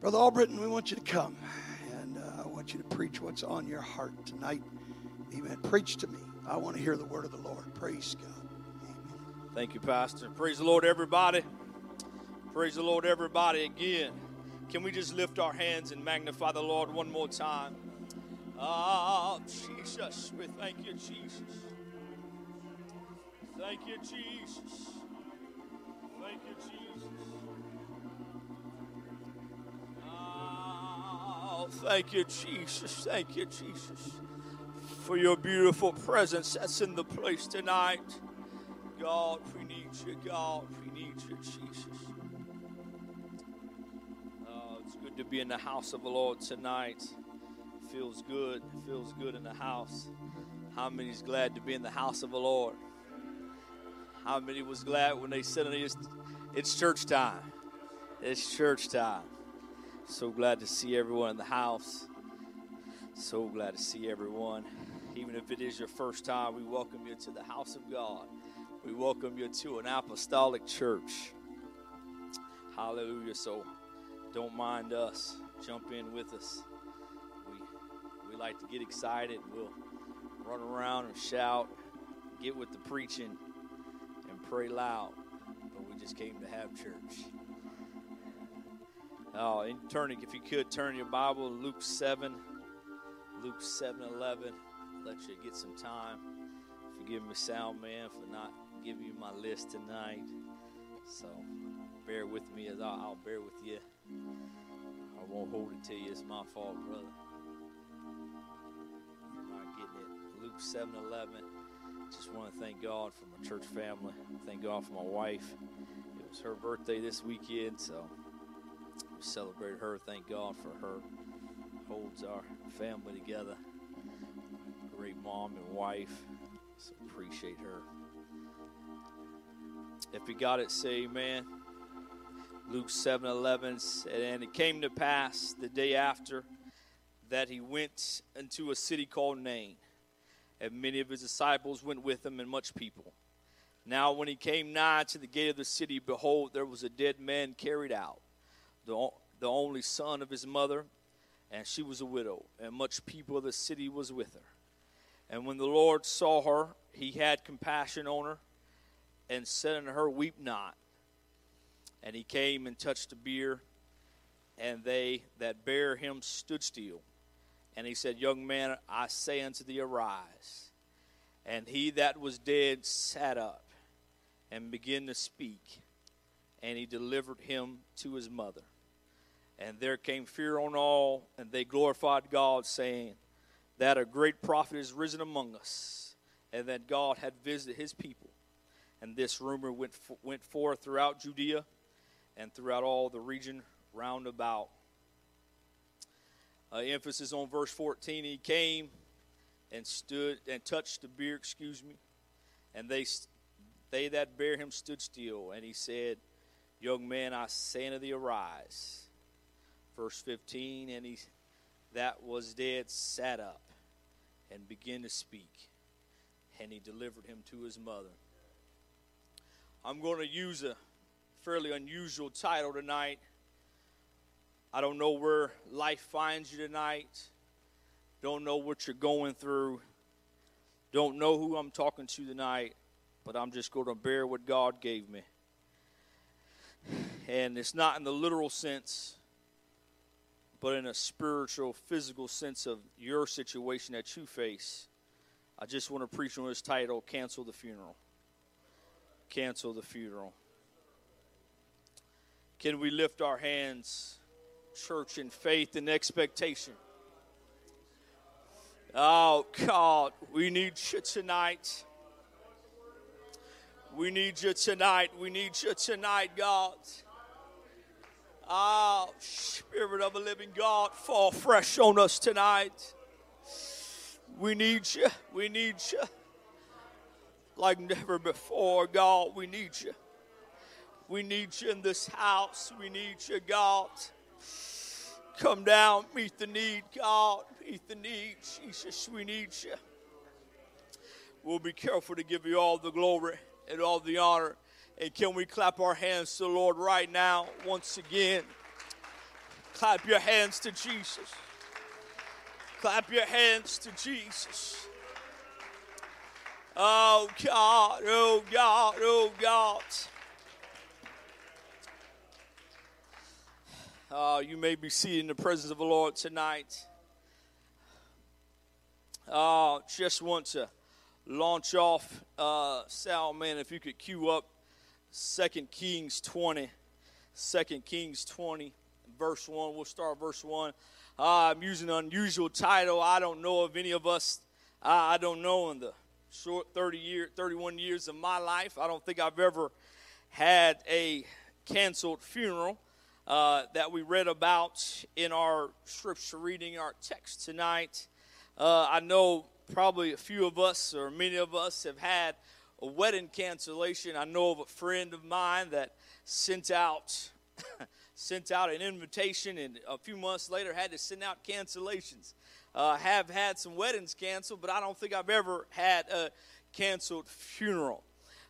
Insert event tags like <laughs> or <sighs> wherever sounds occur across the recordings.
Brother Albritton, we want you to come and uh, I want you to preach what's on your heart tonight. Amen. Preach to me. I want to hear the word of the Lord. Praise God. Amen. Thank you, Pastor. Praise the Lord, everybody. Praise the Lord, everybody, again. Can we just lift our hands and magnify the Lord one more time? Oh, Jesus. We thank you, Jesus. Thank you, Jesus. Thank you, Jesus. Thank you, Jesus. Thank you, Jesus, for your beautiful presence that's in the place tonight. God, we need you. God, we need you, Jesus. Oh, it's good to be in the house of the Lord tonight. Feels good. Feels good in the house. How many's glad to be in the house of the Lord? How many was glad when they said it's, it's church time? It's church time. So glad to see everyone in the house. So glad to see everyone. Even if it is your first time, we welcome you to the house of God. We welcome you to an apostolic church. Hallelujah. So don't mind us. Jump in with us. We, we like to get excited. We'll run around and shout, get with the preaching, and pray loud. But we just came to have church. Oh, and turning, if you could turn your Bible to Luke 7, Luke 7 11. Let you get some time. Forgive me, sound man, for not giving you my list tonight. So bear with me as I'll, I'll bear with you. I won't hold it to you. It's my fault, brother. I'm not getting it. Luke 7 11. Just want to thank God for my church family. Thank God for my wife. It was her birthday this weekend, so celebrate her. Thank God for her. Holds our family together. Great mom and wife. So appreciate her. If you got it, say amen. Luke 7 11 said, And it came to pass the day after that he went into a city called Nain, and many of his disciples went with him, and much people. Now, when he came nigh to the gate of the city, behold, there was a dead man carried out, the, the only son of his mother, and she was a widow, and much people of the city was with her. And when the Lord saw her, he had compassion on her, and said unto her, Weep not. And he came and touched the bier, and they that bare him stood still. And he said, Young man, I say unto thee, arise. And he that was dead sat up and began to speak, and he delivered him to his mother. And there came fear on all, and they glorified God, saying, That a great prophet is risen among us, and that God had visited his people. And this rumor went, went forth throughout Judea and throughout all the region round about. Uh, emphasis on verse 14. He came and stood and touched the bier, excuse me, and they they that bare him stood still, and he said, Young man, I say unto thee, arise. Verse 15, and he that was dead sat up and began to speak, and he delivered him to his mother. I'm going to use a fairly unusual title tonight. I don't know where life finds you tonight. Don't know what you're going through. Don't know who I'm talking to tonight, but I'm just going to bear what God gave me. And it's not in the literal sense, but in a spiritual, physical sense of your situation that you face. I just want to preach on this title Cancel the Funeral. Cancel the Funeral. Can we lift our hands, church, in faith and expectation? Oh, God, we need you tonight. We need you tonight. We need you tonight, God. Oh, Spirit of a living God, fall fresh on us tonight. We need you. We need you. Like never before, God, we need you. We need you in this house. We need you, God. Come down, meet the need, God. Meet the need, Jesus. We need you. We'll be careful to give you all the glory and all the honor. And can we clap our hands to the Lord right now, once again? Clap your hands to Jesus. Clap your hands to Jesus. Oh God, oh God, oh God. Uh, you may be seated in the presence of the Lord tonight. Uh, just want to launch off, uh, Sal, man, if you could cue up Second Kings 20. 2 Kings 20, verse 1. We'll start verse 1. Uh, I'm using an unusual title. I don't know of any of us, I don't know in the short 30 year, 31 years of my life, I don't think I've ever had a canceled funeral uh, that we read about in our scripture reading, our text tonight. Uh, I know probably a few of us or many of us have had a wedding cancellation. I know of a friend of mine that sent out <laughs> sent out an invitation and a few months later had to send out cancellations. Uh, have had some weddings canceled, but I don't think I've ever had a canceled funeral.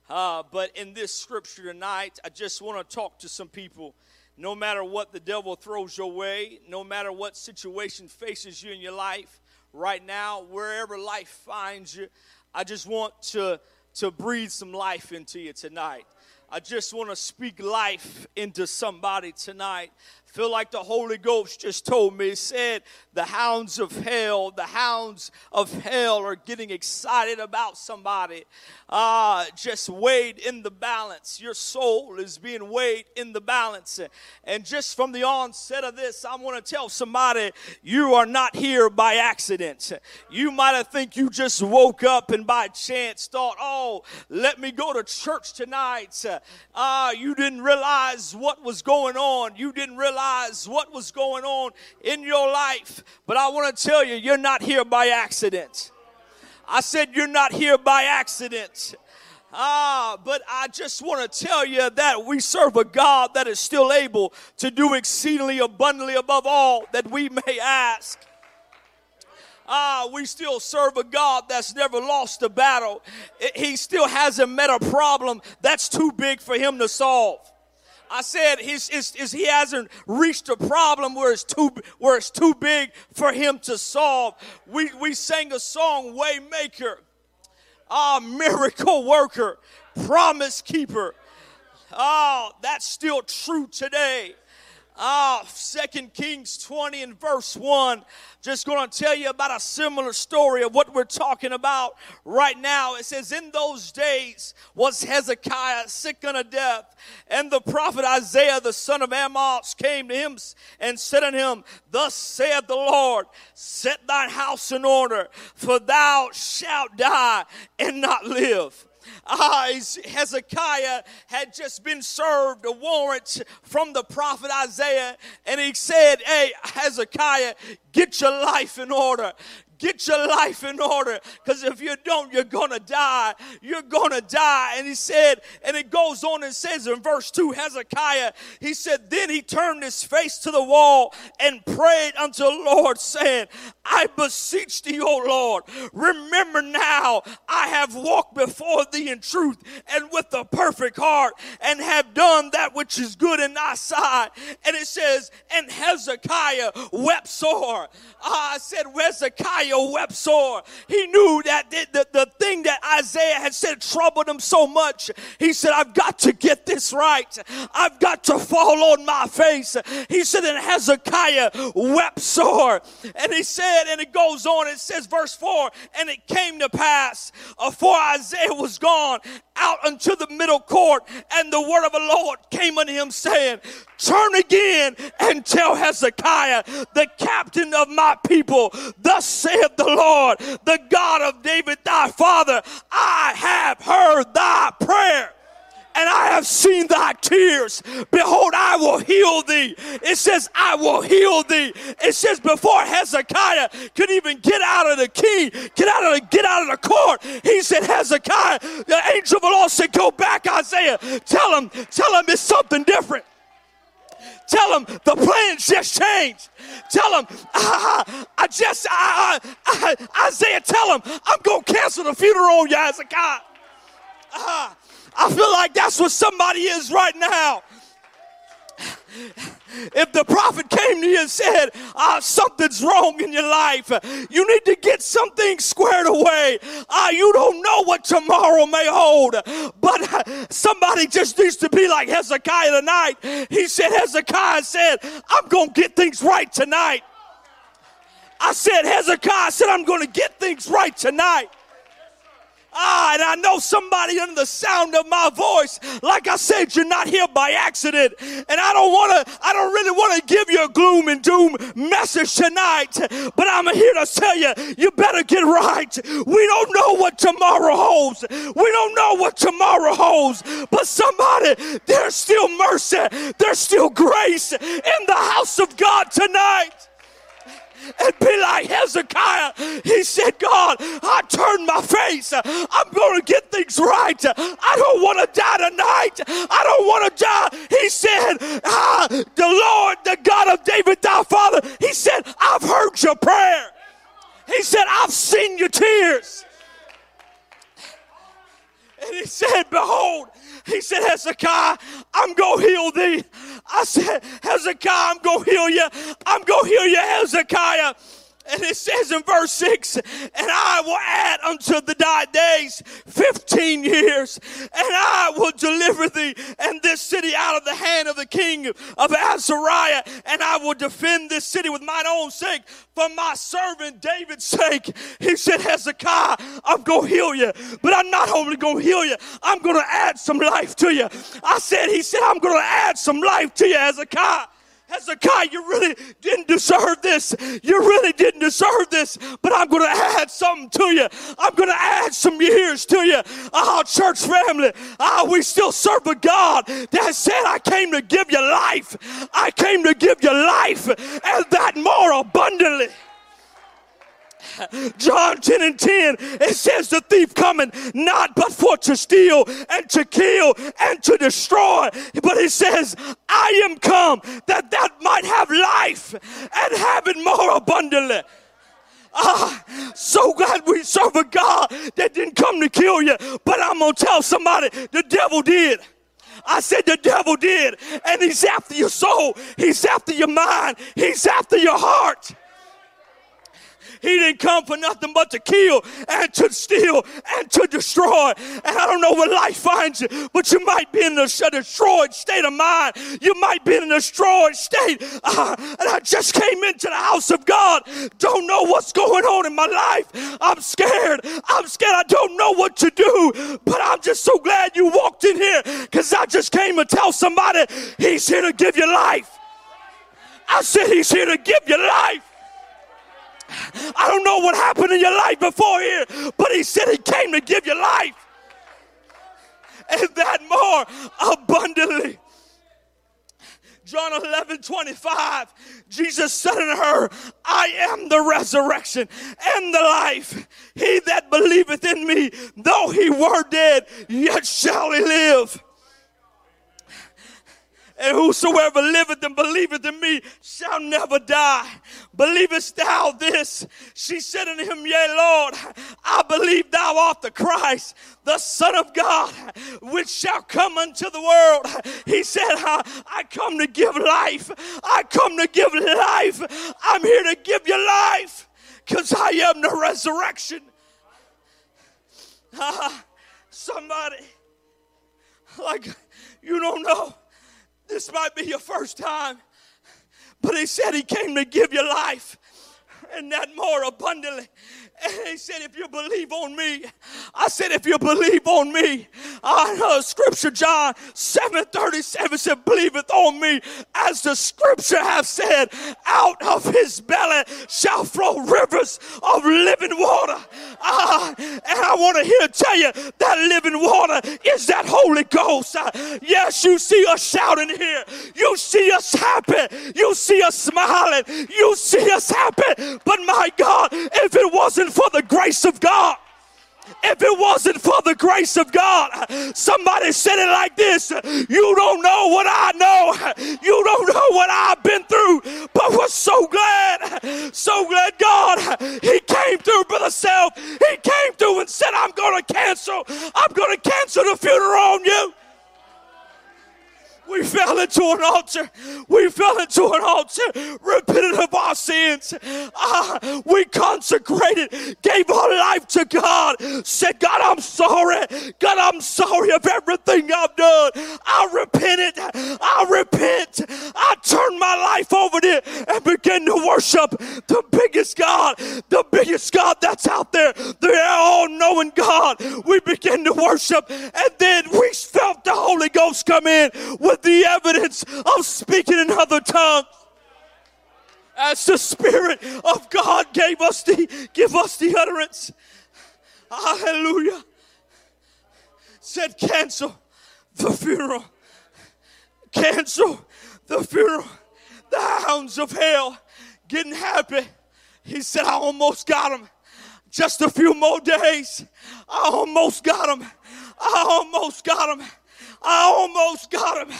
Uh, but in this scripture tonight, I just want to talk to some people no matter what the devil throws your way, no matter what situation faces you in your life, right now, wherever life finds you, I just want to, to breathe some life into you tonight. I just want to speak life into somebody tonight feel like the Holy Ghost just told me. Said, The hounds of hell, the hounds of hell are getting excited about somebody. Uh, just weighed in the balance. Your soul is being weighed in the balance. And just from the onset of this, I want to tell somebody you are not here by accident. You might have think you just woke up and by chance thought, oh, let me go to church tonight. Uh, you didn't realize what was going on. You didn't realize what was going on in your life. But I want to tell you, you're not here by accident. I said, You're not here by accident. Ah, but I just want to tell you that we serve a God that is still able to do exceedingly abundantly above all that we may ask. Ah, we still serve a God that's never lost a battle. He still hasn't met a problem that's too big for him to solve. I said he hasn't reached a problem where it's too where it's too big for him to solve. We we sang a song, Waymaker, ah, miracle worker, promise keeper. Oh, that's still true today. Ah, Second Kings 20 and verse 1. Just going to tell you about a similar story of what we're talking about right now. It says, In those days was Hezekiah sick unto death, and the prophet Isaiah, the son of Amos, came to him and said unto him, Thus saith the Lord, Set thine house in order, for thou shalt die and not live eyes, Hezekiah had just been served a warrant from the prophet Isaiah, and he said, Hey, Hezekiah, get your life in order. Get your life in order because if you don't, you're going to die. You're going to die. And he said, and it goes on and says in verse 2 Hezekiah, he said, Then he turned his face to the wall and prayed unto the Lord, saying, I beseech thee, O Lord, remember now I have walked before thee in truth and with a perfect heart and have done that which is good in thy sight. And it says, And Hezekiah wept sore. Ah, I said, Hezekiah wept sore. He knew that the, the, the thing that Isaiah had said troubled him so much. He said, I've got to get this right. I've got to fall on my face. He said, and Hezekiah wept sore. And he said, and it goes on, it says, verse 4 And it came to pass, uh, afore Isaiah was gone, out unto the middle court, and the word of the Lord came unto him, saying, Turn again and tell Hezekiah, the captain of my people, thus saith the Lord, the God of David thy father, I have heard thy prayer and I have seen thy tears. Behold, I will heal thee. It says, I will heal thee. It says, before Hezekiah could even get out of the key, get out of the get out of the court, he said, Hezekiah, the angel of the Lord said, Go back, Isaiah. Tell him, tell him it's something different. Tell him the plans just changed. Tell him, I, <laughs> I just, I, I, Isaiah, tell him, I'm going to cancel the funeral on you, Hezekiah. Uh, I feel like that's what somebody is right now. if the prophet came to you and said, uh, something's wrong in your life, you need to get something squared away. Uh, you don't know what tomorrow may hold. But uh, somebody just needs to be like Hezekiah tonight. He said, Hezekiah said, I'm going to get things right tonight. I said, Hezekiah said, I'm going to get things right tonight. Ah, and I know somebody under the sound of my voice. Like I said, you're not here by accident. And I don't want to, I don't really want to give you a gloom and doom message tonight. But I'm here to tell you, you better get right. We don't know what tomorrow holds. We don't know what tomorrow holds. But somebody, there's still mercy. There's still grace in the house of God tonight and be like Hezekiah. He said, God, I turned my face. I'm going to get things right. I don't want to die tonight. I don't want to die. He said, ah, the Lord, the God of David, thy father, he said, I've heard your prayer. He said, I've seen your tears. And he said, Behold, he said, Hezekiah, I'm going to heal thee. I said, Hezekiah, I'm going to heal you. I'm going to heal you, Hezekiah. And it says in verse 6, and I will add unto the days 15 years, and I will deliver thee and this city out of the hand of the king of Assyria, and I will defend this city with mine own sake, for my servant David's sake. He said, Hezekiah, I'm going to heal you, but I'm not only going to heal you, I'm going to add some life to you. I said, He said, I'm going to add some life to you, Hezekiah. Hezekiah, you really didn't deserve this. You really didn't deserve this, but I'm going to add something to you. I'm going to add some years to you. Oh, church family, oh, we still serve a God that said, I came to give you life. I came to give you life and that more abundantly. <laughs> John 10 and 10, it says the thief coming not but for to steal and to kill and to destroy. But he says, I am come that that might have life and have it more abundantly. Ah, so glad we serve a God that didn't come to kill you. But I'm going to tell somebody the devil did. I said the devil did. And he's after your soul, he's after your mind, he's after your heart. He didn't come for nothing but to kill and to steal and to destroy. And I don't know where life finds you, but you might be in a destroyed state of mind. You might be in a destroyed state. Uh, and I just came into the house of God. Don't know what's going on in my life. I'm scared. I'm scared. I don't know what to do. But I'm just so glad you walked in here because I just came to tell somebody he's here to give you life. I said he's here to give you life. I don't know what happened in your life before here, but he said he came to give you life. And that more abundantly. John 11, 25, Jesus said unto her, I am the resurrection and the life. He that believeth in me, though he were dead, yet shall he live and whosoever liveth and believeth in me shall never die. Believest thou this? She said unto him, Yea, Lord, I believe thou art the Christ, the Son of God, which shall come unto the world. He said, I, come to give life. I come to give life. I'm here to give you life because I am the resurrection. Ah, <laughs> somebody, like, you don't know this might be your first time, but he said he came to give you life and that more abundantly. And he said, if you believe on me, I said, if you believe on me, I know scripture, John 7 37 said, believeth on me, as the scripture have said, out of his belly shall flow rivers of living water. Uh, and I want to here tell you that living water is that Holy Ghost. Uh, yes, you see us shouting here. You see us happy. You see us smiling. You see us happy. But my God, if it wasn't for the grace of God. If it wasn't for the grace of God, somebody said it like this You don't know what I know, you don't know what I've been through, but we're so glad, so glad God, He came through, Brother Self. He came through and said, I'm going to cancel, I'm going to cancel the funeral on you. We fell into an altar. We fell into an altar, repented of our sins. Uh, we consecrated, gave our life to God, said, God, I'm sorry. God, I'm sorry of everything I've done. I repented. I repent. I turn my life over to and begin to worship the biggest God, the biggest God that's out there, the all knowing God. We begin to worship, and then we felt the Holy Ghost come in with the evidence of speaking in other tongues as the Spirit of God gave us the give us the utterance. Hallelujah. Said cancel the funeral. Cancel the funeral. The hounds of hell getting happy. He said, I almost got him. Just a few more days. I almost got him. I almost got him. I almost got him.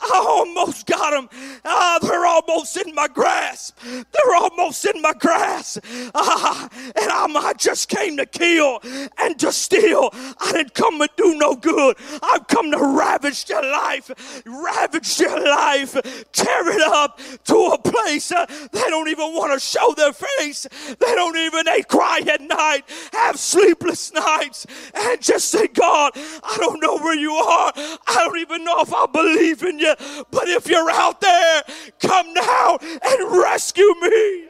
I almost got them. Ah, they're almost in my grasp. They're almost in my grasp. Ah, and I'm, I just came to kill and to steal. I didn't come to do no good. I've come to ravage your life, ravage your life, tear it up to a place uh, they don't even want to show their face. They don't even, they cry at night, have sleepless nights, and just say, God, I don't know where you are. I don't even know if I believe in you you. But if you're out there, come now and rescue me.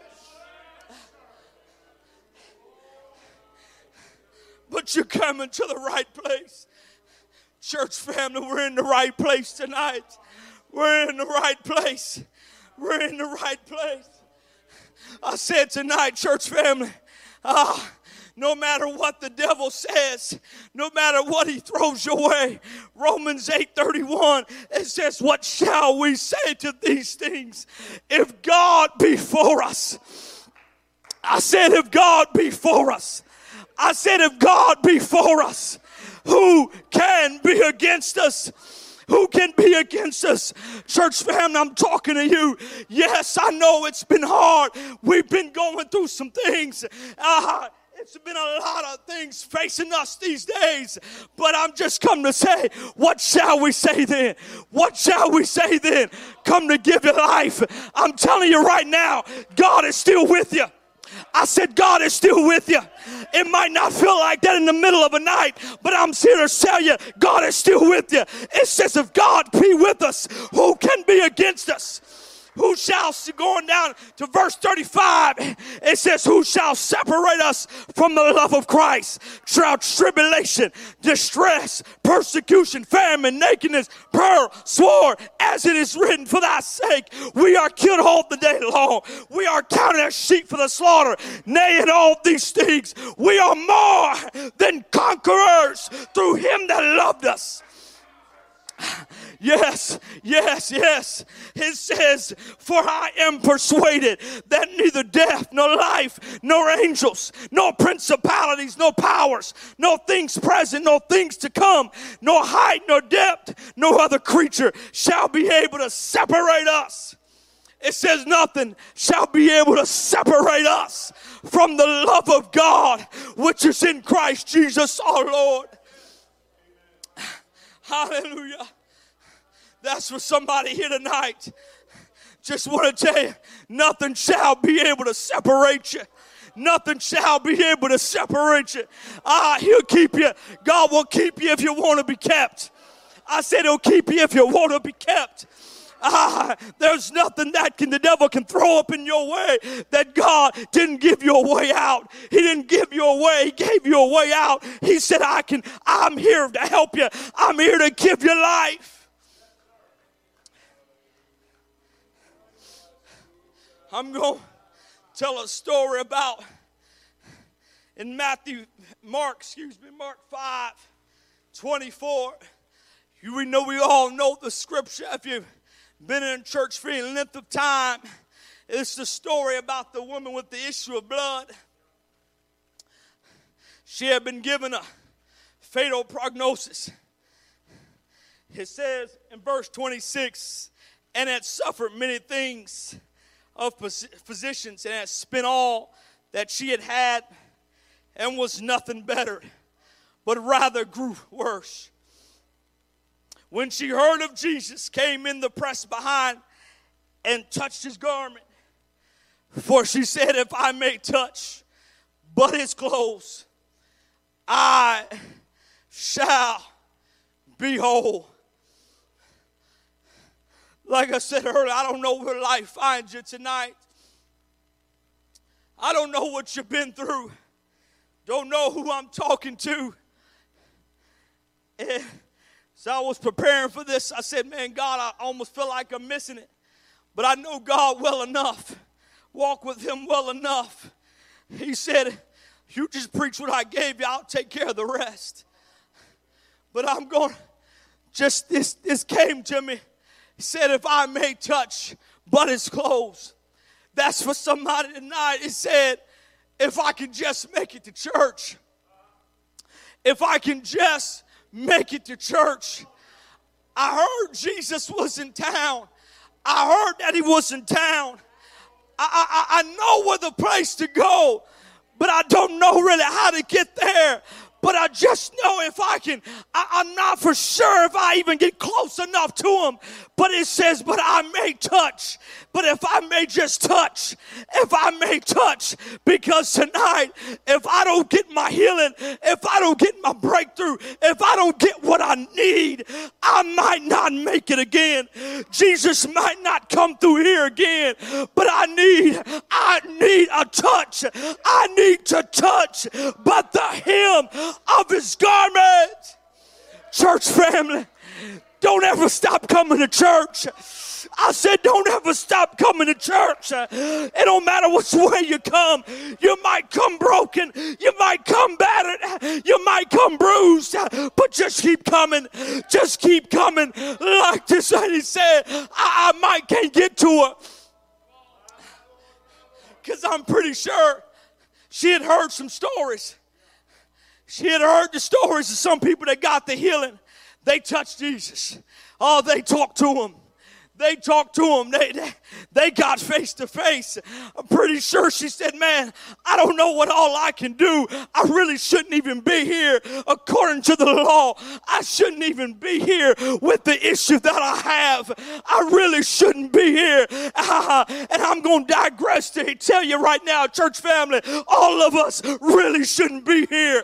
But you're coming to the right place. Church family, we're in the right place tonight. We're in the right place. We're in the right place. I said tonight, church family, ah, no matter what the devil says, no matter what he throws your way. Romans 8:31 it says, "What shall we say to these things? If God be for us." I said, "If God be for us." I said, "If God be for us, who can be against us?" Who can be against us? Church family, I'm talking to you. Yes, I know it's been hard. We've been going through some things. Uh, it's been a lot of things facing us these days, but I'm just come to say, what shall we say then? What shall we say then? Come to give you life. I'm telling you right now, God is still with you. I said, God is still with you. It might not feel like that in the middle of a night, but I'm here to tell you, God is still with you. It says, if God be with us, who can be against us? Who shall, going down to verse 35, it says, who shall separate us from the love of Christ? Shall tribulation, distress, persecution, famine, nakedness, peril, sword, as it is written, for thy sake we are killed all the day long. We are counted as sheep for the slaughter. Nay, in all these things, we are more than conquerors through him that loved us. Yes, yes, yes. It says, For I am persuaded that neither death, nor life, nor angels, nor principalities, nor powers, nor things present, nor things to come, nor height, nor depth, no other creature shall be able to separate us. It says, Nothing shall be able to separate us from the love of God which is in Christ Jesus our Lord. Hallelujah. That's for somebody here tonight. Just want to tell you, nothing shall be able to separate you. Nothing shall be able to separate you. Ah, he'll keep you. God will keep you if you want to be kept. I said he'll keep you if you want to be kept. Ah, there's nothing that can the devil can throw up in your way that God didn't give you a way out. He didn't give you a way, he gave you a way out. He said, I can, I'm here to help you. I'm here to give you life. I'm going to tell a story about in Matthew, Mark, excuse me, Mark 5 24. We know we all know the scripture if you've been in church for any length of time. It's the story about the woman with the issue of blood. She had been given a fatal prognosis. It says in verse 26, and had suffered many things of physicians and had spent all that she had had and was nothing better, but rather grew worse. When she heard of Jesus, came in the press behind and touched his garment. For she said, If I may touch but his clothes, I shall be whole. Like I said earlier, I don't know where life finds you tonight. I don't know what you've been through. Don't know who I'm talking to. And so I was preparing for this. I said, Man, God, I almost feel like I'm missing it. But I know God well enough, walk with Him well enough. He said, You just preach what I gave you, I'll take care of the rest. But I'm going, just this, this came to me. He said, If I may touch but his clothes. That's for somebody tonight. He said, If I can just make it to church, if I can just make it to church. I heard Jesus was in town. I heard that he was in town. I, I, I know where the place to go, but I don't know really how to get there but I just know if I can, I, am not for sure if I even get close enough to him. But it says, but I may touch. But if I may just touch, if I may touch, because tonight, if I don't get my healing, if I don't get my breakthrough, if I don't get what I need, I might not make it again. Jesus might not come through here again, but I need, I need a touch. I need to touch, but the hem of his garment. Church family, don't ever stop coming to church. I said, don't ever stop coming to church. It don't matter which way you come. You might come broken. You might come battered. You might come bruised. But just keep coming. Just keep coming. Like this lady said, I, I might can't get to her. Because I'm pretty sure she had heard some stories she had heard the stories of some people that got the healing. They touched Jesus. Oh, they talked to him. They talked to him. They, they, they got face to face. I'm pretty sure she said, Man, I don't know what all I can do. I really shouldn't even be here. According to the law, I shouldn't even be here with the issue that I have. I really shouldn't be here. Uh, <laughs> and I'm going to digress to tell you right now, church family, all of us really shouldn't be here.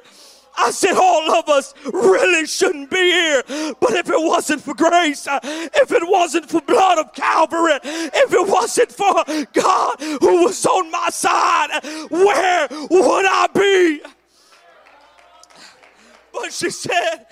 I said all of us really shouldn't be here. But if it wasn't for grace, uh, if it wasn't for blood of Calvary, if it wasn't for God who was on my side, where would I be? But she said,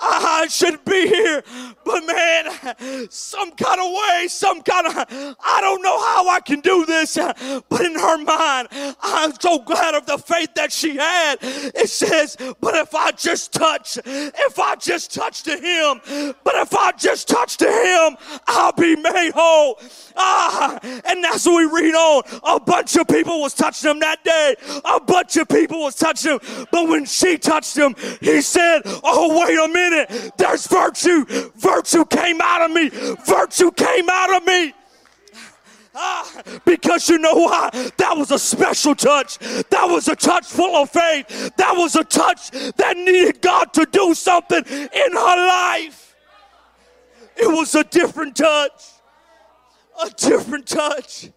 I shouldn't be here. But man, some kind of way, some kind of, I don't know how I can do this. But in her mind, I'm so glad of the faith that she had. It says, but if I just touch, if I just touch to him, but if I just touch to him, I'll be made whole. Ah, and that's what we read on. A bunch of people was touching him that day. A bunch of people was touching him. But when she touched him, he said, oh, wait a minute. There's virtue. Virtue came out of me. Virtue came out of me. Ah, because you know why? That was a special touch. That was a touch full of faith. That was a touch that needed God to do something in her life. It was a different touch. A different touch.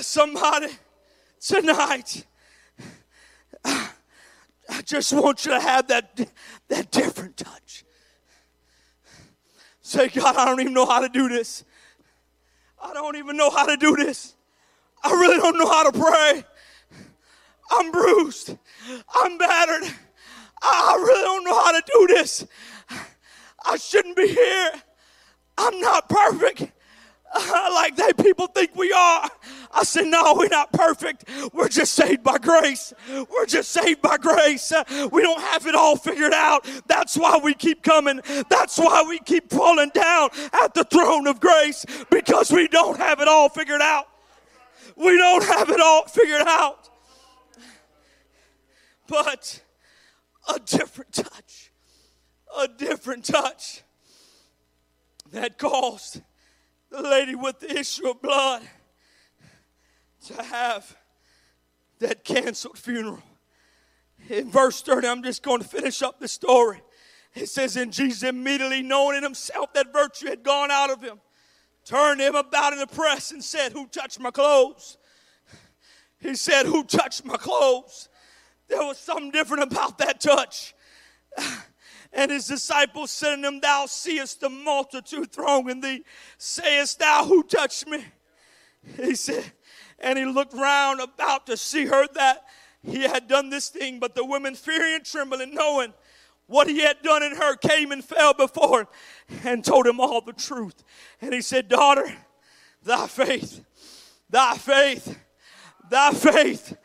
Somebody tonight I just want you to have that, that different touch. Say, God, I don't even know how to do this. I don't even know how to do this. I really don't know how to pray. I'm bruised. I'm battered. I really don't know how to do this. I shouldn't be here. I'm not perfect. <laughs> like they people think we are. I said, no, we're not perfect. We're just saved by grace. We're just saved by grace. We don't have it all figured out. That's why we keep coming. That's why we keep falling down at the throne of grace because we don't have it all figured out. We don't have it all figured out. But a different touch, a different touch that caused the lady with the issue of blood to have that canceled funeral. In verse 30, I'm just going to finish up the story. It says, And Jesus immediately knowing in himself that virtue had gone out of him, turned him about in the press and said, Who touched my clothes? He said, Who touched my clothes? There was something different about that touch. And his disciples said to him, Thou seest the multitude thronging thee. Sayest thou, Who touched me? He said, and he looked round about to see her that he had done this thing. But the women, fearing and trembling, knowing what he had done in her, came and fell before him and told him all the truth. And he said, Daughter, thy faith, thy faith, thy faith.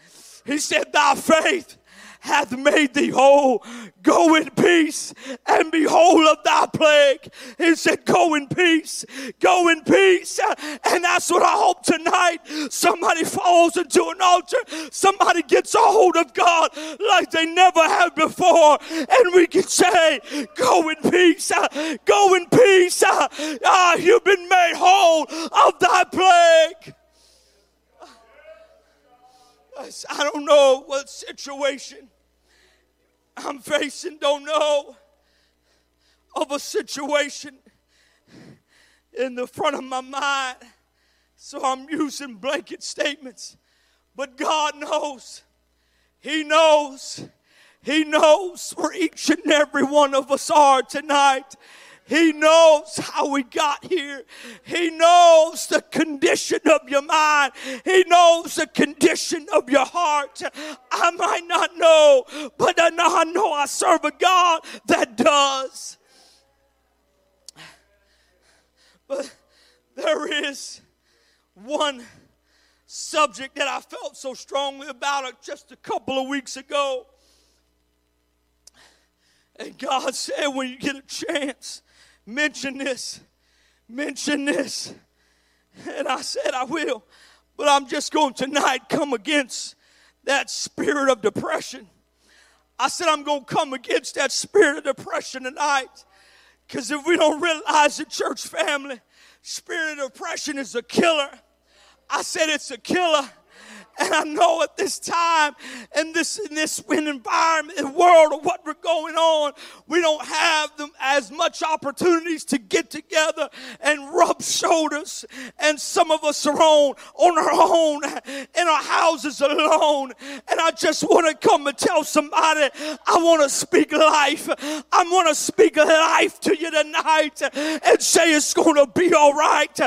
He said, Thy faith hath made thee whole. Go in peace and be whole of thy plague. He said, Go in peace, go in peace. And that's what I hope tonight. Somebody falls into an altar, somebody gets a hold of God like they never have before, and we can say, Go in peace, go in peace. Ah, you've been made whole of thy plague. I don't know what situation I'm facing, don't know of a situation in the front of my mind. So I'm using blanket statements. But God knows. He knows. He knows where each and every one of us are tonight. He knows how we got here. He knows the condition of your mind. He knows the condition of your heart. I might not know, but I know I, serve a God that does. But there is one subject that I felt so strongly about just a couple of weeks ago. And God said, when you get a chance, mention this, mention this. And I said, I will. But I'm just going tonight come against that spirit of depression. I said, I'm going to come against that spirit of depression tonight. Because if we don't realize the church family, spirit of depression is a killer. I said it's a killer. And I know at this time in this in this environment, world of what we're going on, we don't have them as much opportunities to get together and rub shoulders. And some of us are on on our own in our houses alone. And I just want to come and tell somebody, I want to speak life. I want to speak life to you tonight and say it's going to be all right.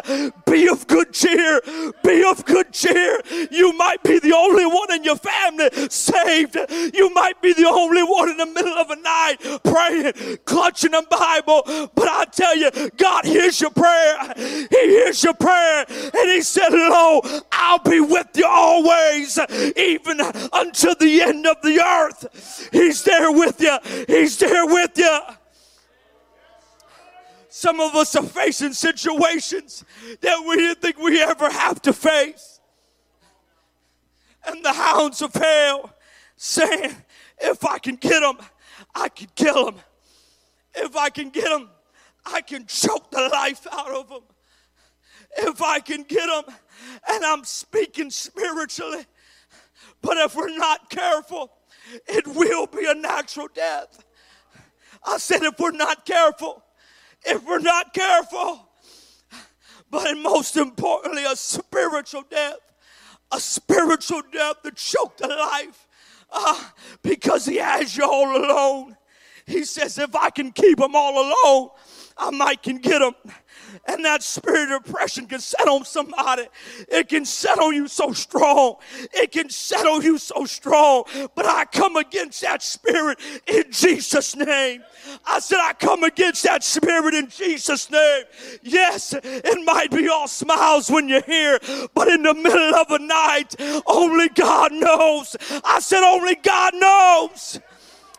Be of good cheer. Be of good cheer. You might be the only one in your family saved. You might be the only one in the middle of a night praying, clutching a Bible. But I tell you, God hears your prayer. He hears your prayer. And He said, Lo, I'll be with you always, even until the end of the earth. He's there with you. He's there with you. Some of us are facing situations that we didn't think we ever have to face and the hounds of hell, saying, If I can get them, I can kill them. If I can get them, I can choke the life out of them. If I can get them, and I'm speaking spiritually, but if we're not careful, it will be a natural death. I said, if we're not careful, if we're not careful, but most importantly, a spiritual death a spiritual death that choked the life uh, because he has you all alone. He says, if I can keep them all alone, I might can get them. And that spirit of oppression can set on somebody. It can set on you so strong. It can settle you so strong. But I come against that spirit in Jesus' name. I said, I come against that spirit in Jesus' name. Yes, it might be all smiles when you're here, but in the middle of a night, only God knows. I said, only God knows.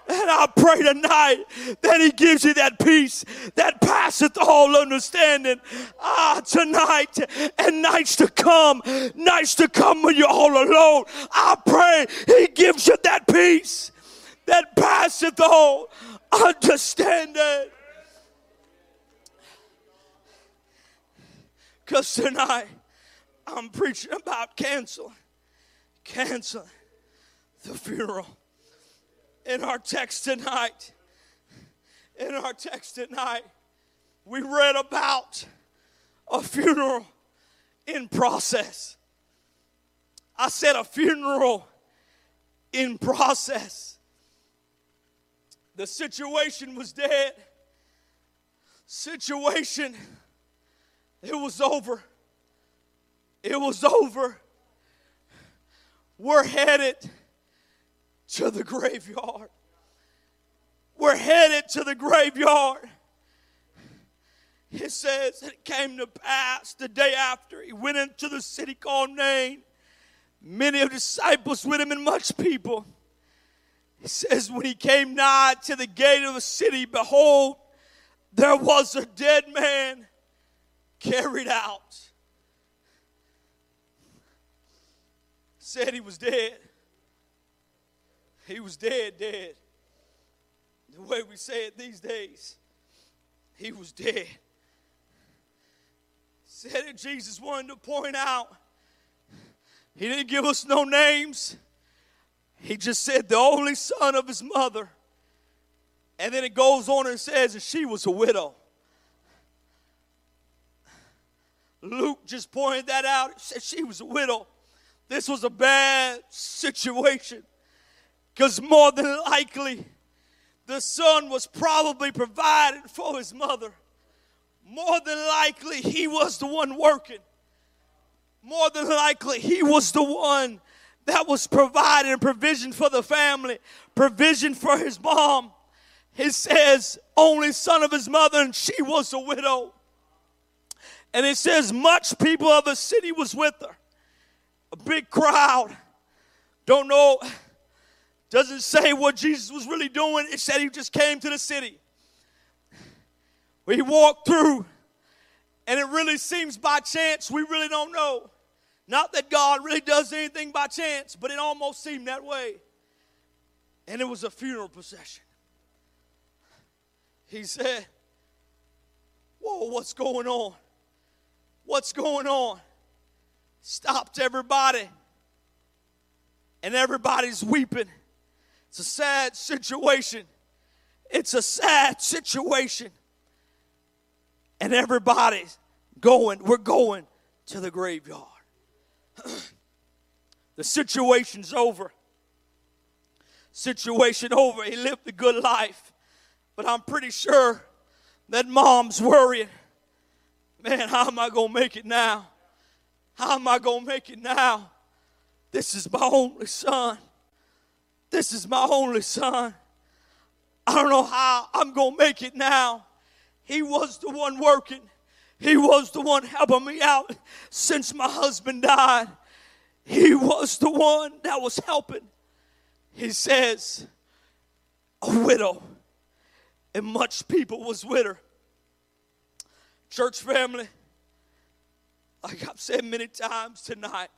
And I pray tonight that He gives you that peace that passeth all understanding. Ah, tonight and nights to come, nights to come when you're all alone. I pray He gives you that peace that passeth all understanding. Because tonight I'm preaching about cancel, cancel the funeral in our text tonight. in our text tonight, we read about a funeral in process. I said a funeral in process. The situation was dead. Situation, it was over. It was over. We're headed to the graveyard. We're headed to the graveyard. It says it came to pass the day after he went into the city called Nain. Many of the disciples with him and much people. It says, when he came nigh to the gate of the city, behold, there was a dead man carried out. Said he was dead. He was dead, dead. The way we say it these days, he was dead. Said that Jesus wanted to point out, he didn't give us no names. He just said the only son of his mother. And then it goes on and says, and she was a widow. Luke just pointed that out. Said she was a widow. This was a bad situation. Because more than likely, the son was probably provided for his mother. More than likely, he was the one working. More than likely, he was the one that was providing provision for the family, provision for his mom. He says, only son of his mother, and she was a widow. And it says, much people of the city was with her. A big crowd. Don't know doesn't say what Jesus was really doing. It said he just came to the city. We walked through, and it really seems by chance. We really don't know. Not that God really does anything by chance, but it almost seemed that way. And it was a funeral procession. He said, Whoa, what's going on? What's going on? Stopped everybody, and everybody's weeping. It's a sad situation. It's a sad situation. And everybody's going, we're going to the graveyard. <clears throat> the situation's over. Situation over. He lived a good life. But I'm pretty sure that mom's worrying. Man, how am I going to make it now? How am I going to make it now? This is my only son. This is my only son. I don't know how I'm going to make it now. He was the one working, he was the one helping me out since my husband died. He was the one that was helping. He says, a widow, and much people was with her. Church family, like I've said many times tonight,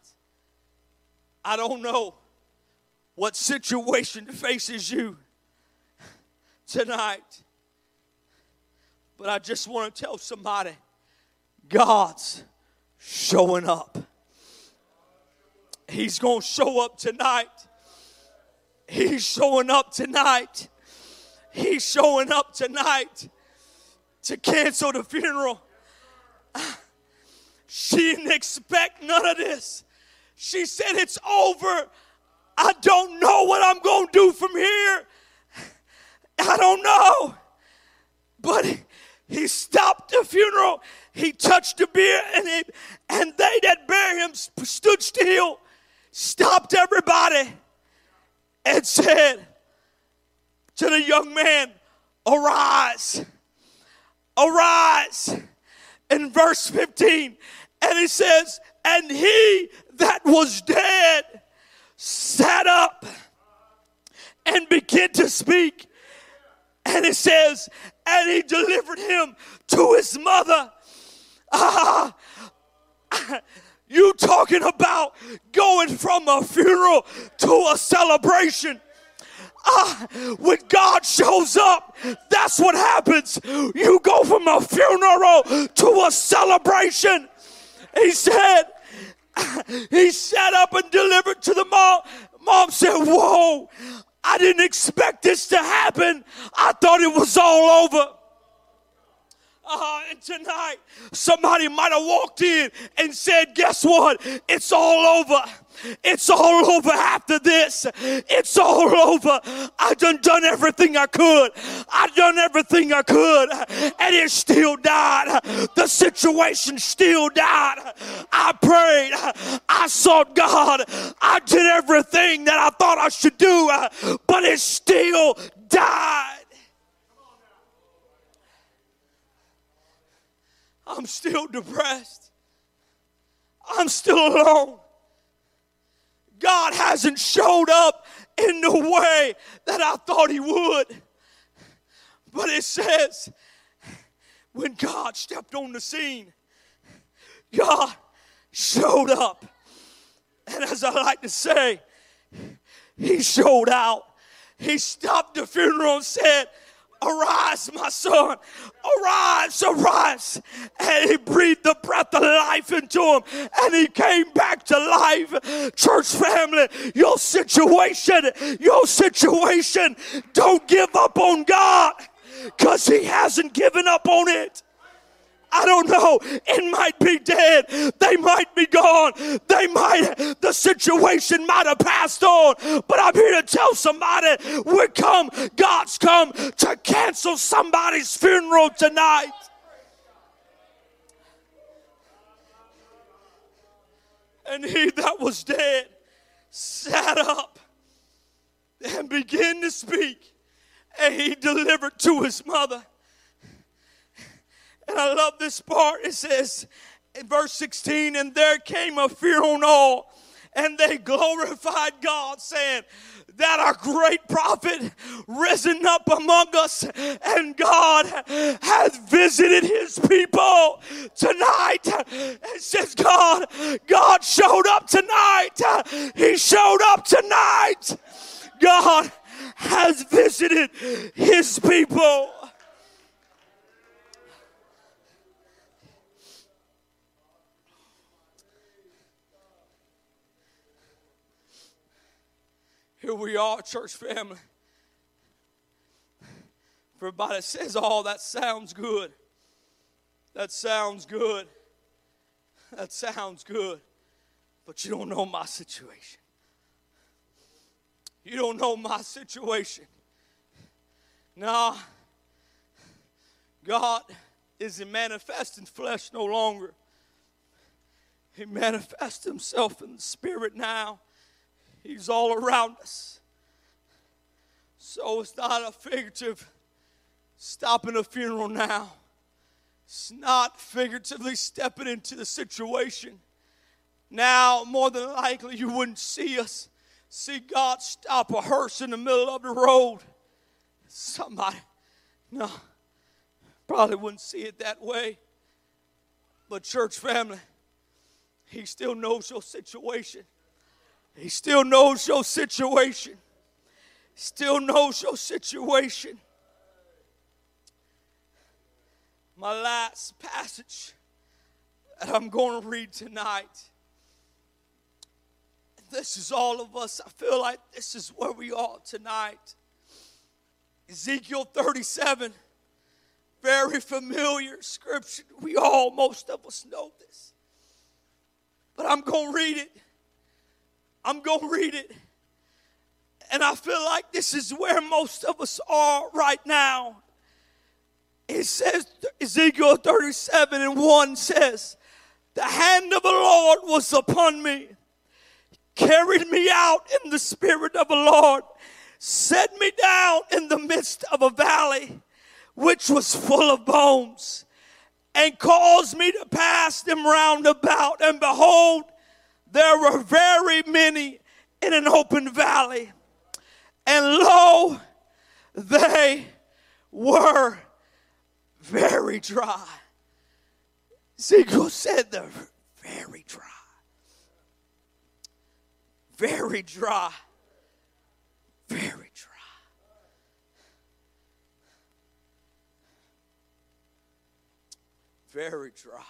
I don't know what situation <laughs> faces you tonight. But I just want to tell somebody God's showing up. He's going to show up tonight. He's showing up tonight. He's showing up tonight to cancel the funeral. <sighs> She didn't expect none of this. She said, It's over. I don't know what I'm going to do from here. I don't know. But he stopped the funeral. He touched the bier, and, he, and they that bear him stood still, stopped everybody, and said to the young man, Arise, arise. In verse 15, and he says, And he that was dead sat up and began to speak. And it says, and he delivered him to his mother. Ah, <laughs> you talking about going from a funeral to a celebration. Ah, when God shows up, that's what happens. You go from a funeral to a celebration. He said, <laughs> he sat up and delivered to the mom. Mom said, Whoa, I didn't expect this to happen. I thought it was all over. Uh, and tonight, somebody might have walked in and said, Guess what? It's all over. It's all over after this. It's all over. I done done everything I could. I done everything I could, and it still died. The situation still died. I prayed. I sought God. I did everything that I thought I should do, but it still died. I'm still depressed. I'm still alone. God hasn't showed up in the way that I thought He would. But it says, when God stepped on the scene, God showed up. And as I like to say, He showed out. He stopped the funeral and said, Arise, my son. Arise, arise. And he breathed the breath of life into him and he came back to life. Church family, your situation, your situation, don't give up on God because he hasn't given up on it. I don't know. It might be dead. They might be gone. They might, the situation might have passed on. But I'm here to tell somebody we come, God's come to cancel somebody's funeral tonight. And he that was dead sat up and began to speak. And he delivered to his mother and I love this part. It says in verse 16, and there came a fear on all, and they glorified God, saying, that our great prophet risen up among us and God has visited his people tonight. It says God, God showed up tonight. He showed up tonight. God has visited his people. Here we are, church family. For everybody says, Oh, that sounds good. That sounds good. That sounds good. But you don't know my situation. You don't know my situation. Nah, God isn't manifesting flesh no longer. He manifests himself in the spirit now. He's all around us. So it's not a figurative stopping a funeral now. It's not figuratively stepping into the situation. Now, more than likely, you wouldn't see us see God stop a hearse in the middle of the road. Somebody, no, probably wouldn't see it that way. But, church family, He still knows your situation. He still knows your situation. Still knows your situation. My last passage that I'm going to read tonight. This is all of us. I feel like this is where we are tonight. Ezekiel 37, very familiar scripture. We all, most of us know this. But I'm going to read it I'm going to read it. And I feel like this is where most of us are right now. It says, Ezekiel 37 and 1 says, The hand of the Lord was upon me, carried me out in the spirit of the Lord, set me down in the midst of a valley which was full of bones, and caused me to pass them round about. And behold, there were very many in an open valley. And lo, they were very dry. Ezekiel said they're very dry. Very dry. Very dry. Very dry.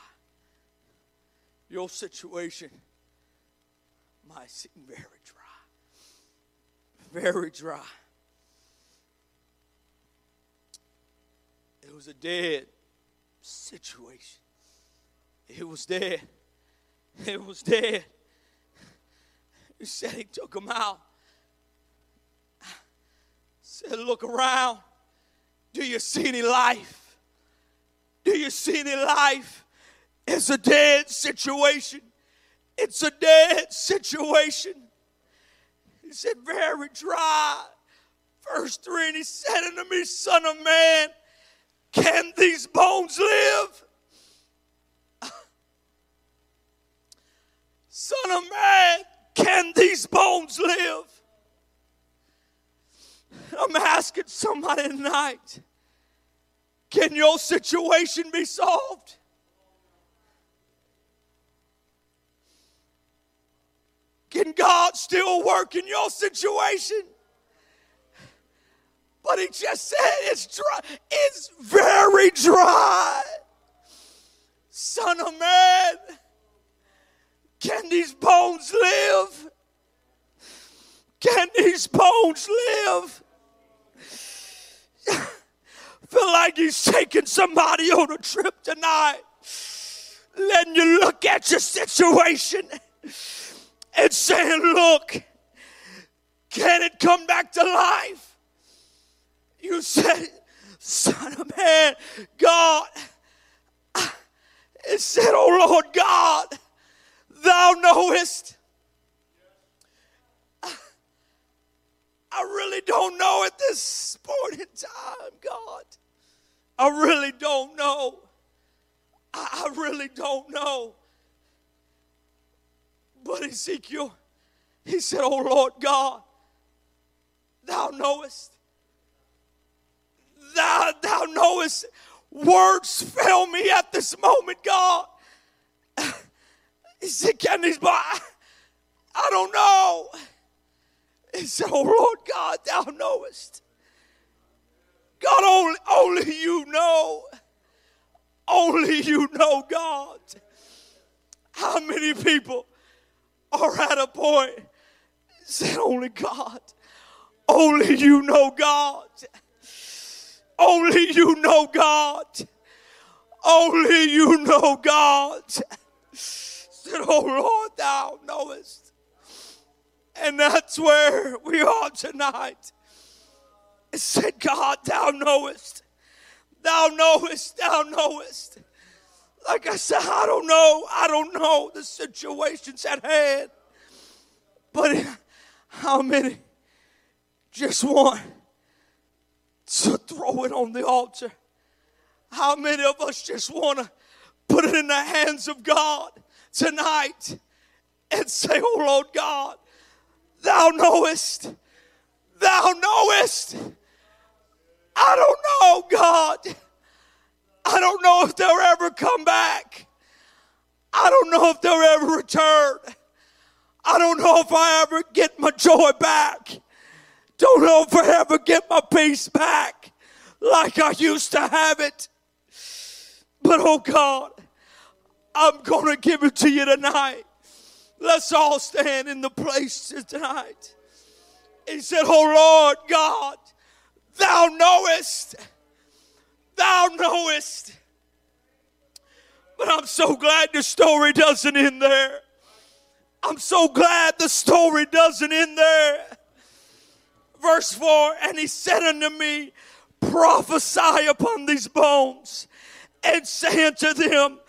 Your situation my very dry. Very dry. It was a dead situation. It was dead. It was dead. He said he took him out. I said, look around. Do you see any life? Do you see any life? It's a dead situation. It's a dead situation. He said, very dry. Verse 3, and he said unto me, Son of man, can these bones live? <laughs> Son of man, can these bones live? I'm asking somebody tonight can your situation be solved? Can God still work in your situation? But he just said it's dry. It's very dry. Son of man, can these bones live? Can these bones live? <laughs> Feel like he's taking somebody on a trip tonight, letting you look at your situation and saying, Look, can it come back to life? You said, Son of man, God, it said, Oh Lord God, thou knowest. I really don't know at this point in time, God. I really don't know. I, really don't know. But Ezekiel, he said, Oh Lord God, thou knowest. Thou, thou knowest. Words fail me at this moment, God. He said, Can these boy? I don't know. He said, Oh Lord God, thou knowest. God, only, only you know. Only you know, God. How many people are at a point said, Only God. Only you know God. Only you know God. Only you know God. Said, Oh Lord, thou knowest. And that's where we are tonight. It said, God, thou knowest. Thou knowest, thou knowest. Like I said, I don't know. I don't know the situations at hand. But <laughs> how many just want to throw it on the altar? How many of us just want to put it in the hands of God tonight and say, Oh Lord God, thou knowest, thou knowest. I don't know, God. I don't know if they'll ever come back. I don't know if they'll ever return. I don't know if I ever get my joy back. Don't know if I ever get my peace back like I used to have it. But oh God, I'm going to give it to you tonight. Let's all stand in the place tonight. He said, Oh Lord God, thou knowest thou knowest. But I'm so glad the story doesn't end there. I'm so glad the story doesn't end there. Verse 4 And he said unto me, Prophesy upon these bones, and say unto them,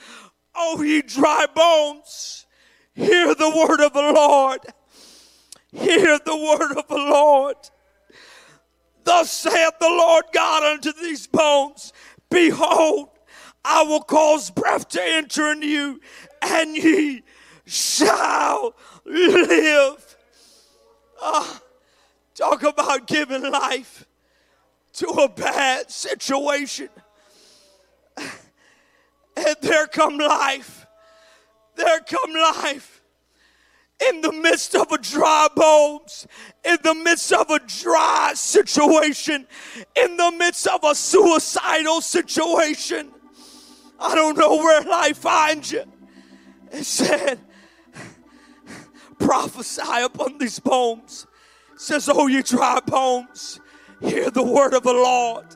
O ye dry bones, hear the word of the Lord. Hear the word of the Lord. Thus saith the Lord God unto these bones Behold, I will cause breath to enter in you, and ye shall live. Uh, talk about giving life to a bad situation. And there come life. There come life in the midst of a dry bones, in the midst of a dry situation, in the midst of a suicidal situation. I don't know where life finds you. It said, prophesy upon these bones. It says, Oh, you dry bones, hear the word of the Lord.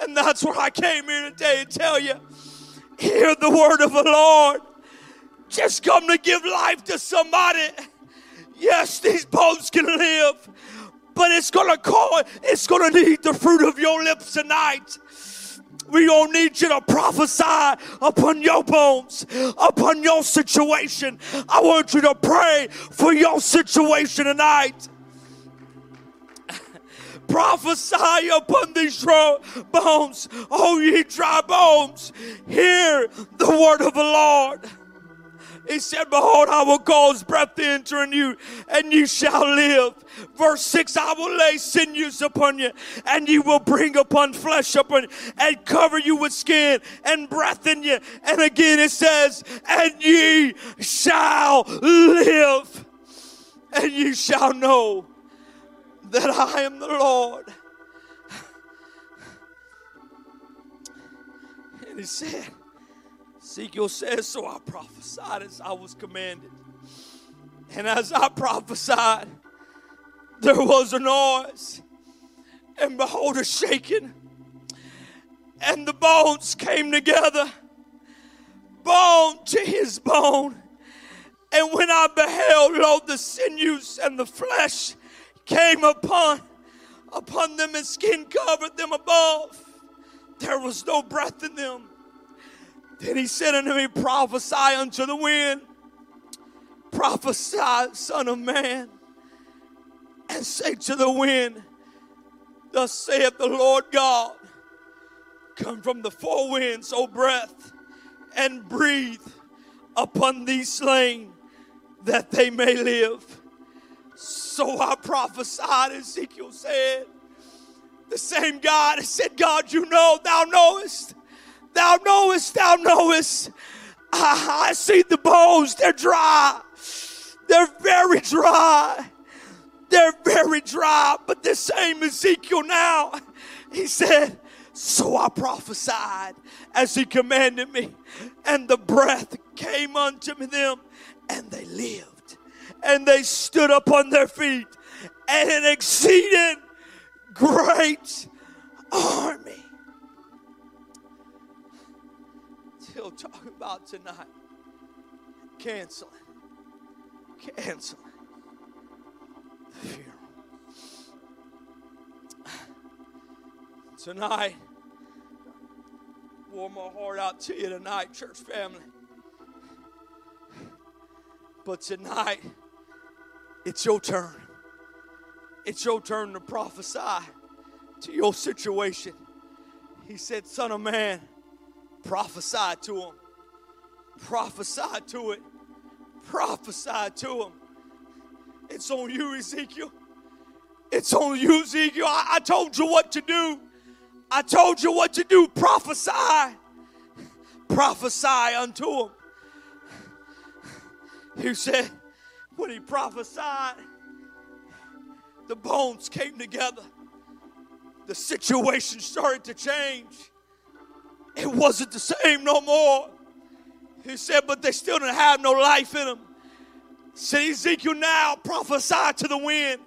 And that's where I came here today to tell you hear the word of the Lord. Just come to give life to somebody. Yes, these bones can live, but it's gonna call, it's gonna need the fruit of your lips tonight. We don't need you to prophesy upon your bones, upon your situation. I want you to pray for your situation tonight. <laughs> prophesy upon these dry bones, oh ye dry bones, hear the word of the Lord. He said, Behold, I will cause breath to enter in you, and you shall live. Verse 6 I will lay sinews upon you, and you will bring upon flesh upon you, and cover you with skin, and breath in you. And again it says, And ye shall live, and you shall know that I am the Lord. And he said, Ezekiel says, So I prophesied as I was commanded. And as I prophesied, there was a noise, and behold, a shaking, and the bones came together, bone to his bone. And when I beheld, lo, the sinews and the flesh came upon upon them, and skin covered them above. There was no breath in them. Then he said unto me, Prophesy unto the wind, prophesy, Son of Man, and say to the wind, Thus saith the Lord God, Come from the four winds, O breath, and breathe upon these slain that they may live. So I prophesied, Ezekiel said. The same God I said, God, you know, thou knowest Thou knowest, thou knowest. I, I see the bones, they're dry. They're very dry. They're very dry. But the same Ezekiel now, he said, So I prophesied as he commanded me, and the breath came unto them, and they lived, and they stood upon their feet, and an exceeding great army. Still talking about tonight. Canceling. Canceling the funeral. Tonight, pour my heart out to you tonight, church family. But tonight, it's your turn. It's your turn to prophesy to your situation. He said, Son of man, Prophesy to them. Prophesy to it. Prophesy to them. It's on you, Ezekiel. It's on you, Ezekiel. I, I told you what to do. I told you what to do. Prophesy. Prophesy unto him. He said, when he prophesied, the bones came together. The situation started to change it wasn't the same no more. He said, but they still didn't have no life in them. Said, Ezekiel, now prophesy to the wind.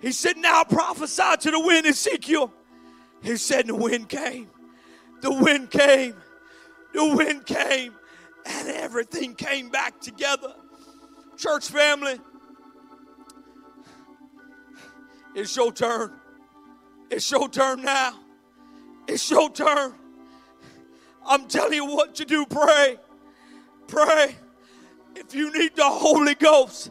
He said, now prophesy to the wind, Ezekiel. He said, the wind came. The wind came. The wind came. And everything came back together. Church family, it's your turn. It's your turn now. It's your turn. I'm telling you what to do. Pray. Pray. If you need the Holy Ghost,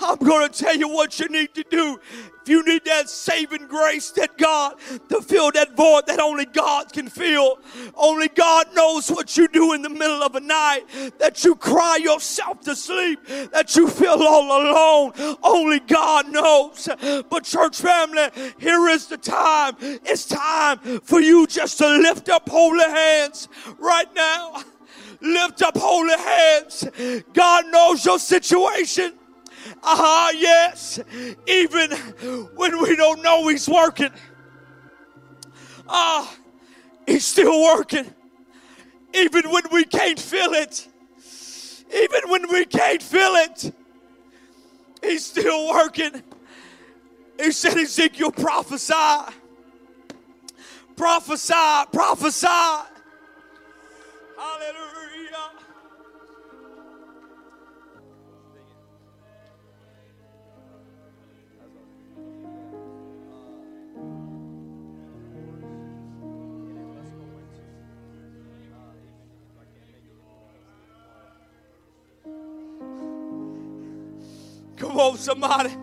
I'm going to tell you what you need to do. If you need that saving grace that God to fill that void that only God can fill, only God knows what you do in the middle of a night, that you cry yourself to sleep, that you feel all alone, only God knows. But, church family, here is the time. It's time for you just to lift up holy hands right now. Lift up holy hands. God knows your situation. Ah, yes. Even when we don't know He's working. Ah, He's still working. Even when we can't feel it. Even when we can't feel it. He's still working. He said, Ezekiel, prophesy. Prophesy, prophesy. Hallelujah. Come on, somebody.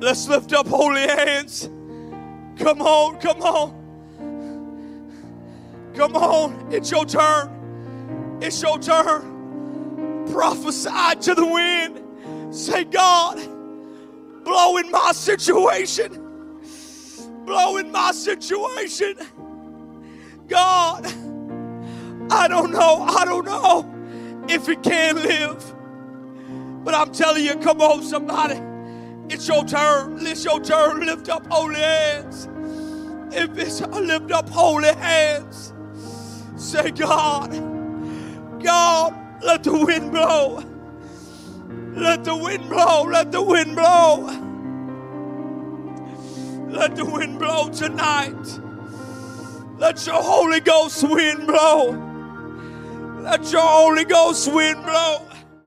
Let's lift up holy hands. Come on, come on. Come on, it's your turn. It's your turn. Prophesy to the wind. Say, God, blow in my situation. Blow in my situation. God, I don't know. I don't know if it can live. But I'm telling you, come on, somebody. It's your turn. It's your turn. Lift up holy hands. If it's lift up holy hands, say, God, God, let the wind blow. Let the wind blow. Let the wind blow. Let the wind blow tonight. Let your Holy Ghost wind blow. Let your Holy Ghost wind blow.